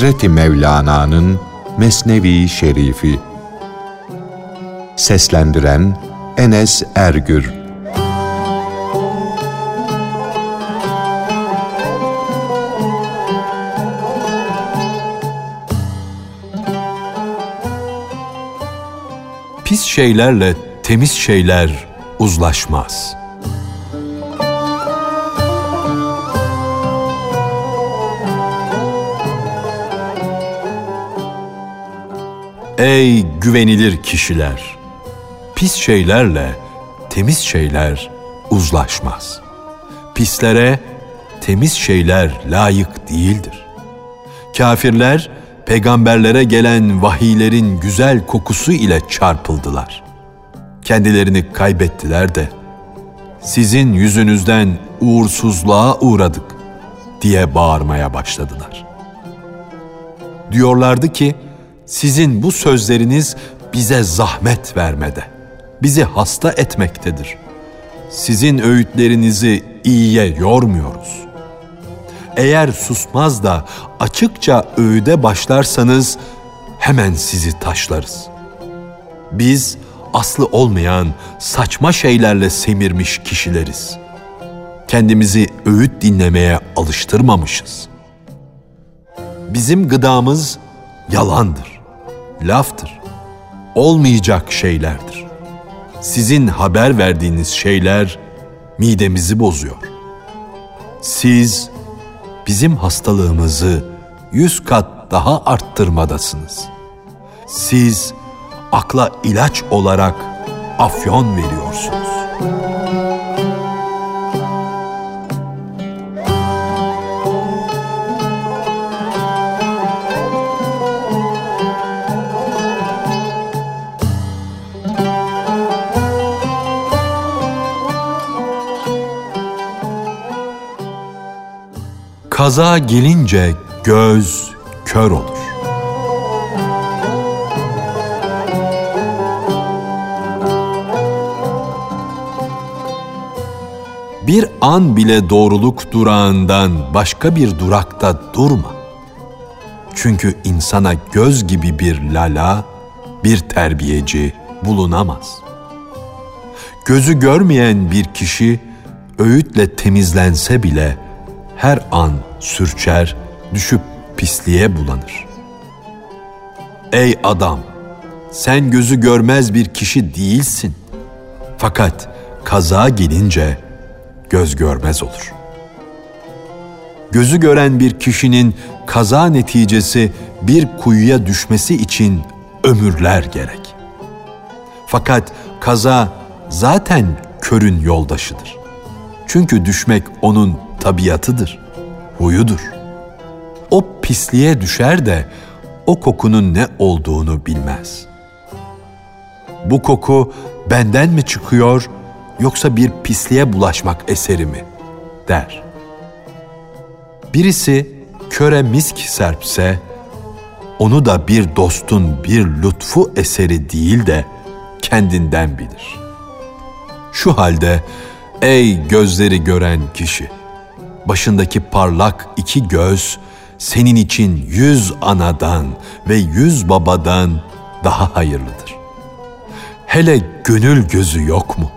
Hazreti Mevlana'nın Mesnevi Şerifi Seslendiren Enes Ergür Pis şeylerle temiz şeyler uzlaşmaz.'' Ey güvenilir kişiler! Pis şeylerle temiz şeyler uzlaşmaz. Pislere temiz şeyler layık değildir. Kafirler peygamberlere gelen vahiylerin güzel kokusu ile çarpıldılar. Kendilerini kaybettiler de sizin yüzünüzden uğursuzluğa uğradık diye bağırmaya başladılar. Diyorlardı ki sizin bu sözleriniz bize zahmet vermede, bizi hasta etmektedir. Sizin öğütlerinizi iyiye yormuyoruz. Eğer susmaz da açıkça öğüde başlarsanız hemen sizi taşlarız. Biz aslı olmayan saçma şeylerle semirmiş kişileriz. Kendimizi öğüt dinlemeye alıştırmamışız. Bizim gıdamız yalandır laftır. Olmayacak şeylerdir. Sizin haber verdiğiniz şeyler midemizi bozuyor. Siz bizim hastalığımızı yüz kat daha arttırmadasınız. Siz akla ilaç olarak afyon veriyorsunuz.'' Kaza gelince göz kör olur. Bir an bile doğruluk durağından başka bir durakta durma. Çünkü insana göz gibi bir lala, bir terbiyeci bulunamaz. Gözü görmeyen bir kişi öğütle temizlense bile her an sürçer, düşüp pisliğe bulanır. Ey adam, sen gözü görmez bir kişi değilsin. Fakat kaza gelince göz görmez olur. Gözü gören bir kişinin kaza neticesi bir kuyuya düşmesi için ömürler gerek. Fakat kaza zaten körün yoldaşıdır. Çünkü düşmek onun tabiatıdır, huyudur. O pisliğe düşer de o kokunun ne olduğunu bilmez. Bu koku benden mi çıkıyor yoksa bir pisliğe bulaşmak eseri mi der. Birisi köre misk serpse onu da bir dostun bir lütfu eseri değil de kendinden bilir. Şu halde ey gözleri gören kişi başındaki parlak iki göz senin için yüz anadan ve yüz babadan daha hayırlıdır. Hele gönül gözü yok mu?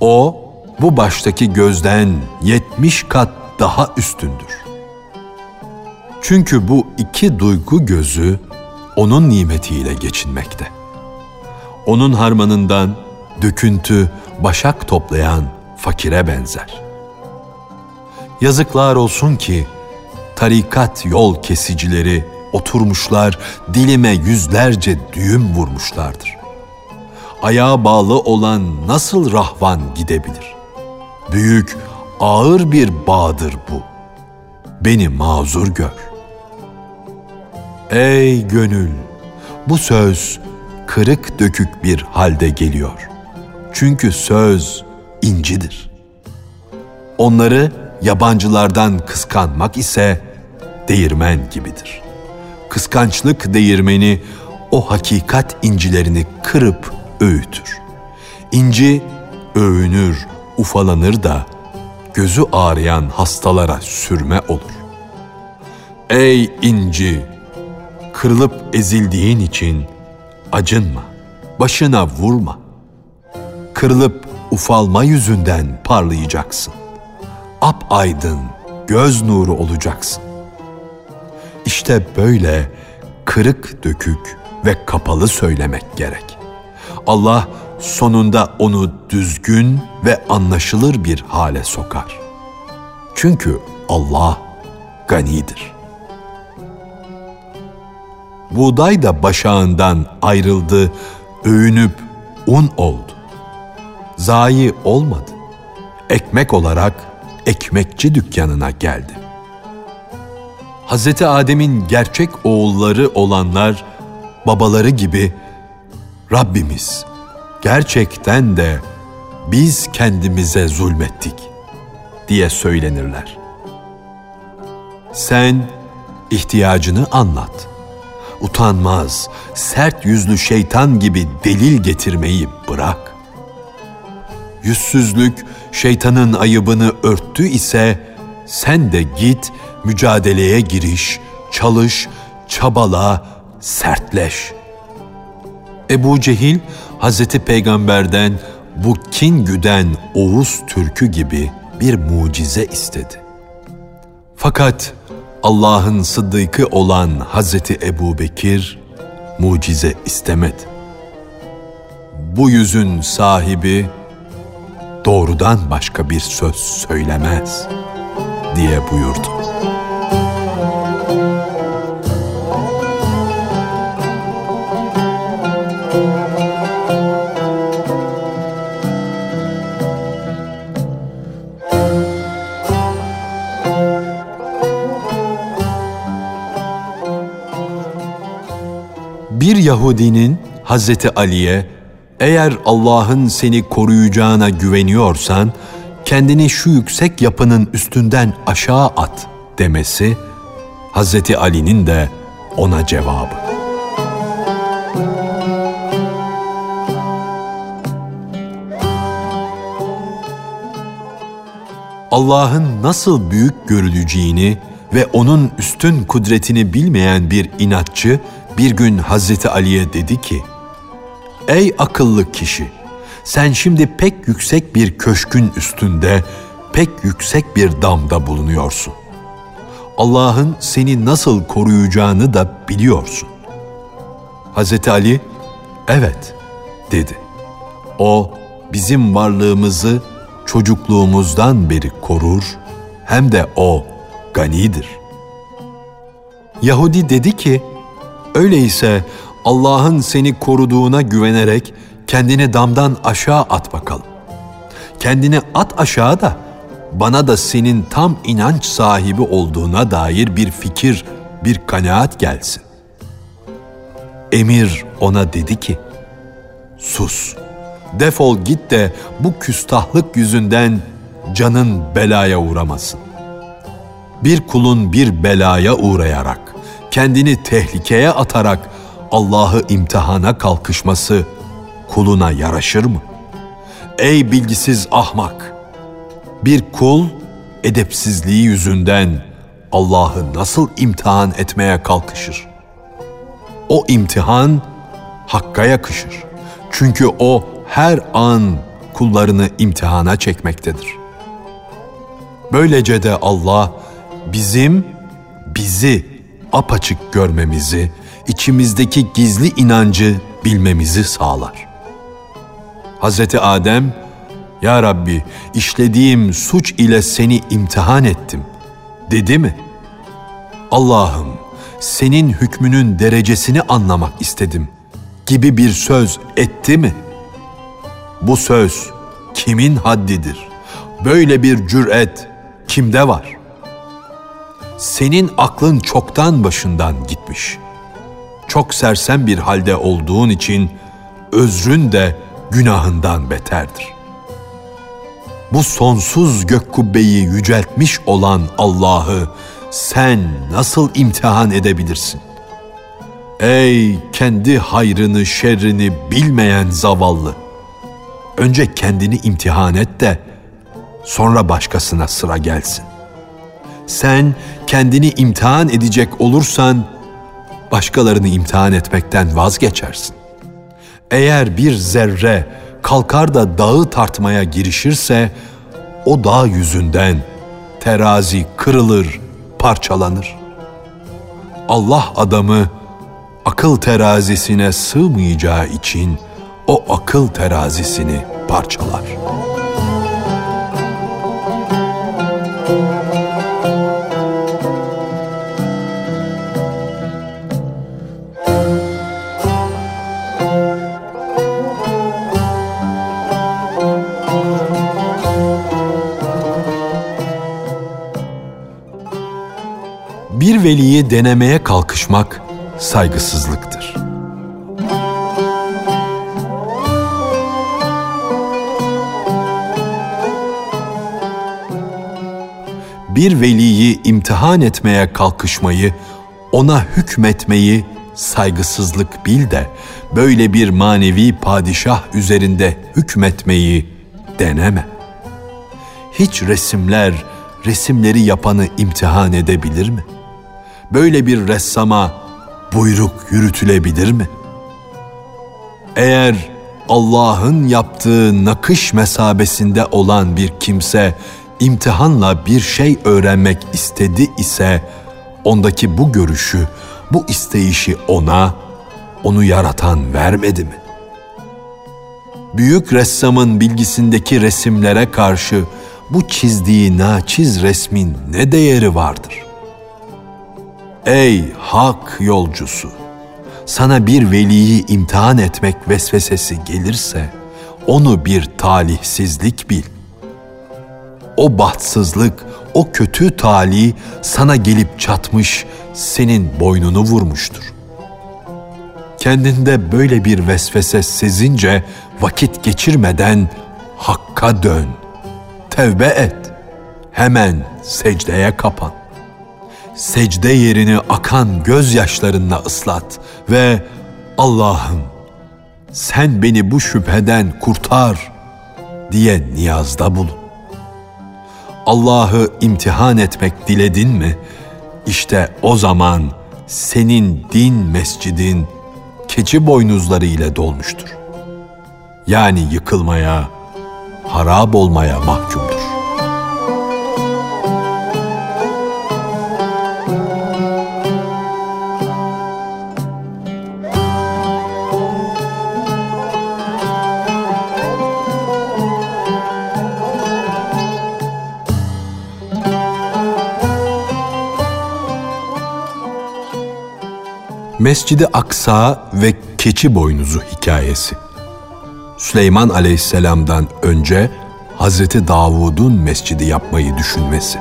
O bu baştaki gözden yetmiş kat daha üstündür. Çünkü bu iki duygu gözü onun nimetiyle geçinmekte. Onun harmanından döküntü, başak toplayan fakire benzer.'' Yazıklar olsun ki tarikat yol kesicileri oturmuşlar dilime yüzlerce düğüm vurmuşlardır. Ayağa bağlı olan nasıl rahvan gidebilir? Büyük, ağır bir bağdır bu. Beni mazur gör. Ey gönül, bu söz kırık dökük bir halde geliyor. Çünkü söz incidir. Onları yabancılardan kıskanmak ise değirmen gibidir. Kıskançlık değirmeni o hakikat incilerini kırıp öğütür. İnci övünür, ufalanır da gözü ağrıyan hastalara sürme olur. Ey inci! Kırılıp ezildiğin için acınma, başına vurma. Kırılıp ufalma yüzünden parlayacaksın. Ap aydın, göz nuru olacaksın. İşte böyle kırık dökük ve kapalı söylemek gerek. Allah sonunda onu düzgün ve anlaşılır bir hale sokar. Çünkü Allah ganidir. Buğday da başağından ayrıldı, övünüp un oldu. Zayi olmadı. Ekmek olarak ekmekçi dükkanına geldi. Hz. Adem'in gerçek oğulları olanlar babaları gibi Rabbimiz gerçekten de biz kendimize zulmettik diye söylenirler. Sen ihtiyacını anlat. Utanmaz, sert yüzlü şeytan gibi delil getirmeyi bırak. Yüzsüzlük şeytanın ayıbını örttü ise sen de git mücadeleye giriş, çalış, çabala, sertleş. Ebu Cehil Hazreti Peygamber'den bu kin güden Oğuz Türkü gibi bir mucize istedi. Fakat Allah'ın sıddıkı olan Hazreti Ebu Bekir mucize istemedi. Bu yüzün sahibi doğrudan başka bir söz söylemez diye buyurdu. Bir Yahudinin Hazreti Ali'ye eğer Allah'ın seni koruyacağına güveniyorsan kendini şu yüksek yapının üstünden aşağı at demesi Hazreti Ali'nin de ona cevabı. Allah'ın nasıl büyük görüleceğini ve onun üstün kudretini bilmeyen bir inatçı bir gün Hazreti Ali'ye dedi ki, Ey akıllı kişi! Sen şimdi pek yüksek bir köşkün üstünde, pek yüksek bir damda bulunuyorsun. Allah'ın seni nasıl koruyacağını da biliyorsun. Hazreti Ali, evet dedi. O bizim varlığımızı çocukluğumuzdan beri korur, hem de o ganidir. Yahudi dedi ki, öyleyse Allah'ın seni koruduğuna güvenerek kendini damdan aşağı at bakalım. Kendini at aşağı da bana da senin tam inanç sahibi olduğuna dair bir fikir, bir kanaat gelsin. Emir ona dedi ki, sus, defol git de bu küstahlık yüzünden canın belaya uğramasın. Bir kulun bir belaya uğrayarak, kendini tehlikeye atarak Allah'ı imtihana kalkışması kuluna yaraşır mı? Ey bilgisiz ahmak! Bir kul edepsizliği yüzünden Allah'ı nasıl imtihan etmeye kalkışır? O imtihan Hakk'a yakışır. Çünkü o her an kullarını imtihana çekmektedir. Böylece de Allah bizim bizi apaçık görmemizi, içimizdeki gizli inancı bilmemizi sağlar. Hazreti Adem, Ya Rabbi işlediğim suç ile seni imtihan ettim dedi mi? Allah'ım senin hükmünün derecesini anlamak istedim gibi bir söz etti mi? Bu söz kimin haddidir? Böyle bir cüret kimde var? Senin aklın çoktan başından gitmiş. Çok sersem bir halde olduğun için özrün de günahından beterdir. Bu sonsuz gök kubbeyi yüceltmiş olan Allah'ı sen nasıl imtihan edebilirsin? Ey kendi hayrını şerrini bilmeyen zavallı! Önce kendini imtihan et de sonra başkasına sıra gelsin. Sen kendini imtihan edecek olursan başkalarını imtihan etmekten vazgeçersin. Eğer bir zerre kalkar da dağı tartmaya girişirse o dağ yüzünden terazi kırılır, parçalanır. Allah adamı akıl terazisine sığmayacağı için o akıl terazisini parçalar.'' Bir veliyi denemeye kalkışmak saygısızlıktır. Bir veliyi imtihan etmeye kalkışmayı, ona hükmetmeyi saygısızlık bil de böyle bir manevi padişah üzerinde hükmetmeyi deneme. Hiç resimler resimleri yapanı imtihan edebilir mi?'' Böyle bir ressama buyruk yürütülebilir mi? Eğer Allah'ın yaptığı nakış mesabesinde olan bir kimse imtihanla bir şey öğrenmek istedi ise ondaki bu görüşü, bu isteyişi ona, onu yaratan vermedi mi? Büyük ressamın bilgisindeki resimlere karşı bu çizdiği naçiz resmin ne değeri vardır?'' Ey hak yolcusu! Sana bir veliyi imtihan etmek vesvesesi gelirse, onu bir talihsizlik bil. O bahtsızlık, o kötü talih sana gelip çatmış, senin boynunu vurmuştur. Kendinde böyle bir vesvese sezince vakit geçirmeden Hakk'a dön, tevbe et, hemen secdeye kapan secde yerini akan gözyaşlarınla ıslat ve Allah'ım sen beni bu şüpheden kurtar diye niyazda bulun. Allah'ı imtihan etmek diledin mi? İşte o zaman senin din mescidin keçi boynuzları ile dolmuştur. Yani yıkılmaya, harap olmaya mahkumdur. Mescidi Aksa ve Keçi Boynuzu hikayesi. Süleyman Aleyhisselam'dan önce Hazreti Davud'un mescidi yapmayı düşünmesi.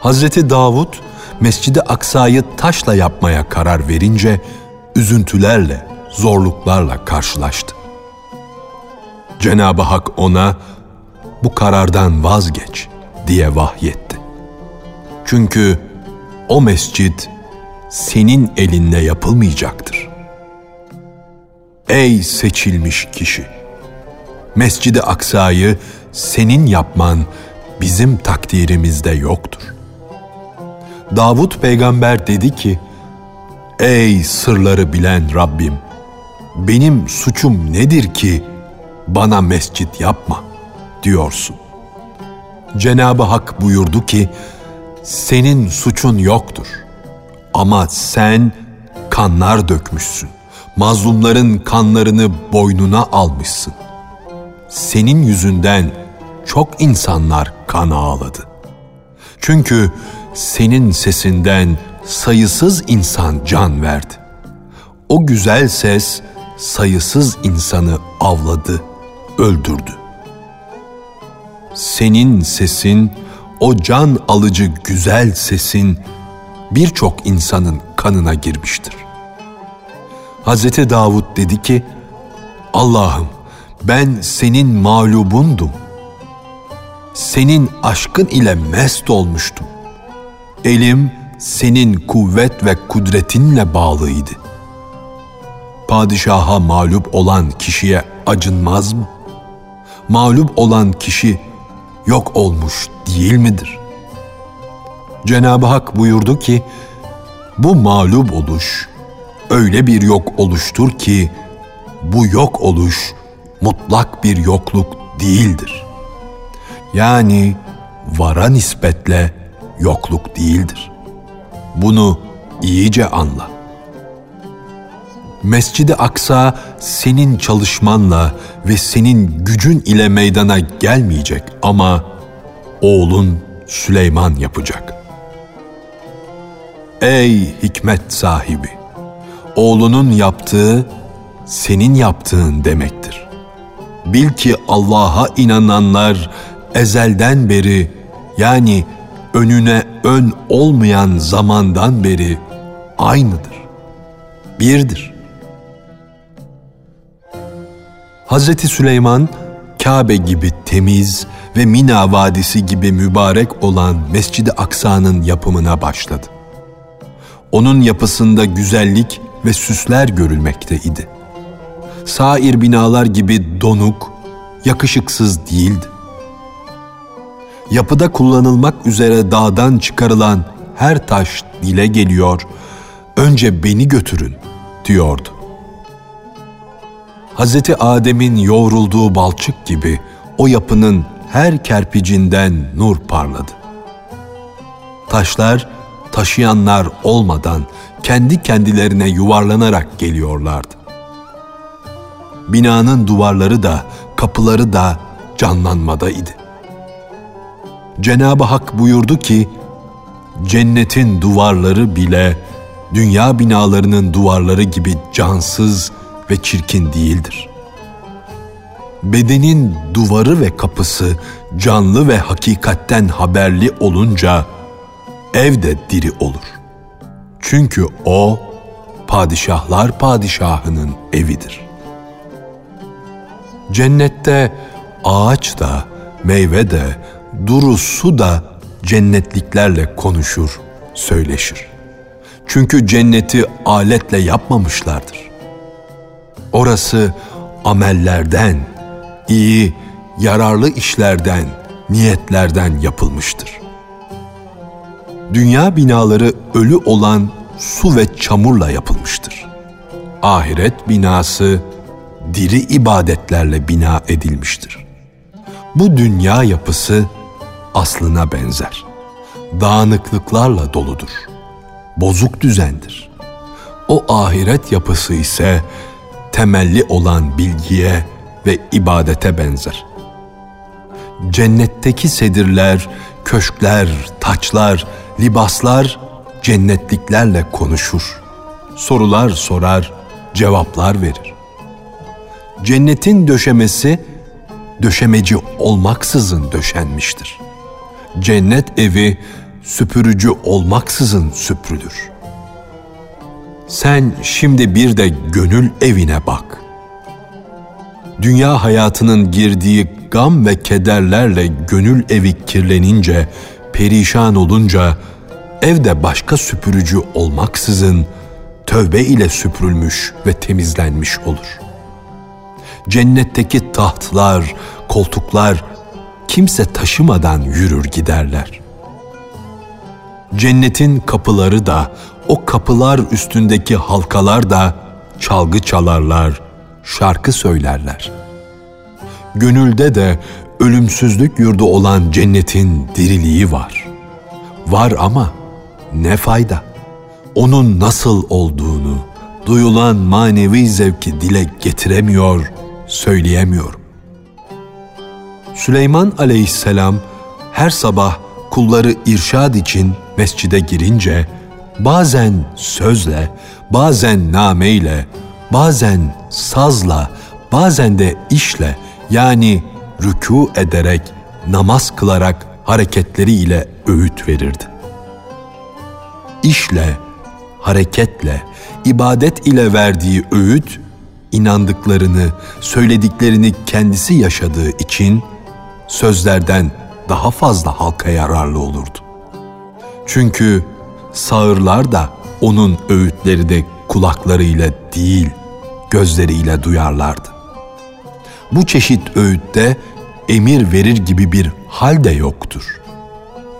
Hazreti Davud Mescidi Aksa'yı taşla yapmaya karar verince üzüntülerle, zorluklarla karşılaştı. Cenab-ı Hak ona bu karardan vazgeç diye vahyetti. Çünkü o mescit senin elinle yapılmayacaktır. Ey seçilmiş kişi! Mescidi Aksa'yı senin yapman bizim takdirimizde yoktur. Davut peygamber dedi ki, Ey sırları bilen Rabbim! Benim suçum nedir ki bana mescit yapma? Diyorsun. Cenabı Hak buyurdu ki, senin suçun yoktur. Ama sen kanlar dökmüşsün. Mazlumların kanlarını boynuna almışsın. Senin yüzünden çok insanlar kan ağladı. Çünkü senin sesinden sayısız insan can verdi. O güzel ses sayısız insanı avladı, öldürdü senin sesin, o can alıcı güzel sesin birçok insanın kanına girmiştir. Hazreti Davud dedi ki, Allah'ım ben senin mağlubundum. Senin aşkın ile mest olmuştum. Elim senin kuvvet ve kudretinle bağlıydı. padişaha mağlup olan kişiye acınmaz mı? Mağlup olan kişi yok olmuş değil midir? Cenab-ı Hak buyurdu ki, bu mağlup oluş öyle bir yok oluştur ki, bu yok oluş mutlak bir yokluk değildir. Yani vara nispetle yokluk değildir. Bunu iyice anla. Mescid-i Aksa senin çalışmanla ve senin gücün ile meydana gelmeyecek ama oğlun Süleyman yapacak. Ey hikmet sahibi! Oğlunun yaptığı senin yaptığın demektir. Bil ki Allah'a inananlar ezelden beri yani önüne ön olmayan zamandan beri aynıdır. Birdir. Hazreti Süleyman Kabe gibi temiz ve Mina Vadisi gibi mübarek olan Mescid-i Aksa'nın yapımına başladı. Onun yapısında güzellik ve süsler görülmekteydi. Sair binalar gibi donuk, yakışıksız değildi. Yapıda kullanılmak üzere dağdan çıkarılan her taş dile geliyor, önce beni götürün diyordu. Hazreti Adem'in yoğrulduğu balçık gibi o yapının her kerpicinden nur parladı. Taşlar taşıyanlar olmadan kendi kendilerine yuvarlanarak geliyorlardı. Binanın duvarları da kapıları da canlanmadaydı. Cenab-ı Hak buyurdu ki, cennetin duvarları bile dünya binalarının duvarları gibi cansız ve çirkin değildir. Bedenin duvarı ve kapısı canlı ve hakikatten haberli olunca ev de diri olur. Çünkü o padişahlar padişahının evidir. Cennette ağaç da, meyve de, duru su da cennetliklerle konuşur, söyleşir. Çünkü cenneti aletle yapmamışlardır. Orası amellerden, iyi, yararlı işlerden, niyetlerden yapılmıştır. Dünya binaları ölü olan su ve çamurla yapılmıştır. Ahiret binası diri ibadetlerle bina edilmiştir. Bu dünya yapısı aslına benzer. Dağınıklıklarla doludur. Bozuk düzendir. O ahiret yapısı ise temelli olan bilgiye ve ibadete benzer. Cennetteki sedirler, köşkler, taçlar, libaslar cennetliklerle konuşur. Sorular sorar, cevaplar verir. Cennetin döşemesi döşemeci olmaksızın döşenmiştir. Cennet evi süpürücü olmaksızın süprülür. Sen şimdi bir de gönül evine bak. Dünya hayatının girdiği gam ve kederlerle gönül evi kirlenince, perişan olunca evde başka süpürücü olmaksızın tövbe ile süpürülmüş ve temizlenmiş olur. Cennetteki tahtlar, koltuklar kimse taşımadan yürür giderler. Cennetin kapıları da, o kapılar üstündeki halkalar da çalgı çalarlar, şarkı söylerler. Gönülde de ölümsüzlük yurdu olan cennetin diriliği var. Var ama ne fayda? Onun nasıl olduğunu, duyulan manevi zevki dile getiremiyor, söyleyemiyorum. Süleyman aleyhisselam her sabah kulları irşad için mescide girince bazen sözle, bazen nameyle, bazen sazla, bazen de işle yani rükû ederek, namaz kılarak hareketleriyle öğüt verirdi. İşle, hareketle, ibadet ile verdiği öğüt, inandıklarını, söylediklerini kendisi yaşadığı için sözlerden daha fazla halka yararlı olurdu. Çünkü sağırlar da onun öğütleri de kulaklarıyla değil, gözleriyle duyarlardı. Bu çeşit öğütte emir verir gibi bir hal de yoktur.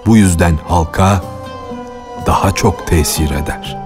Bu yüzden halka daha çok tesir eder.''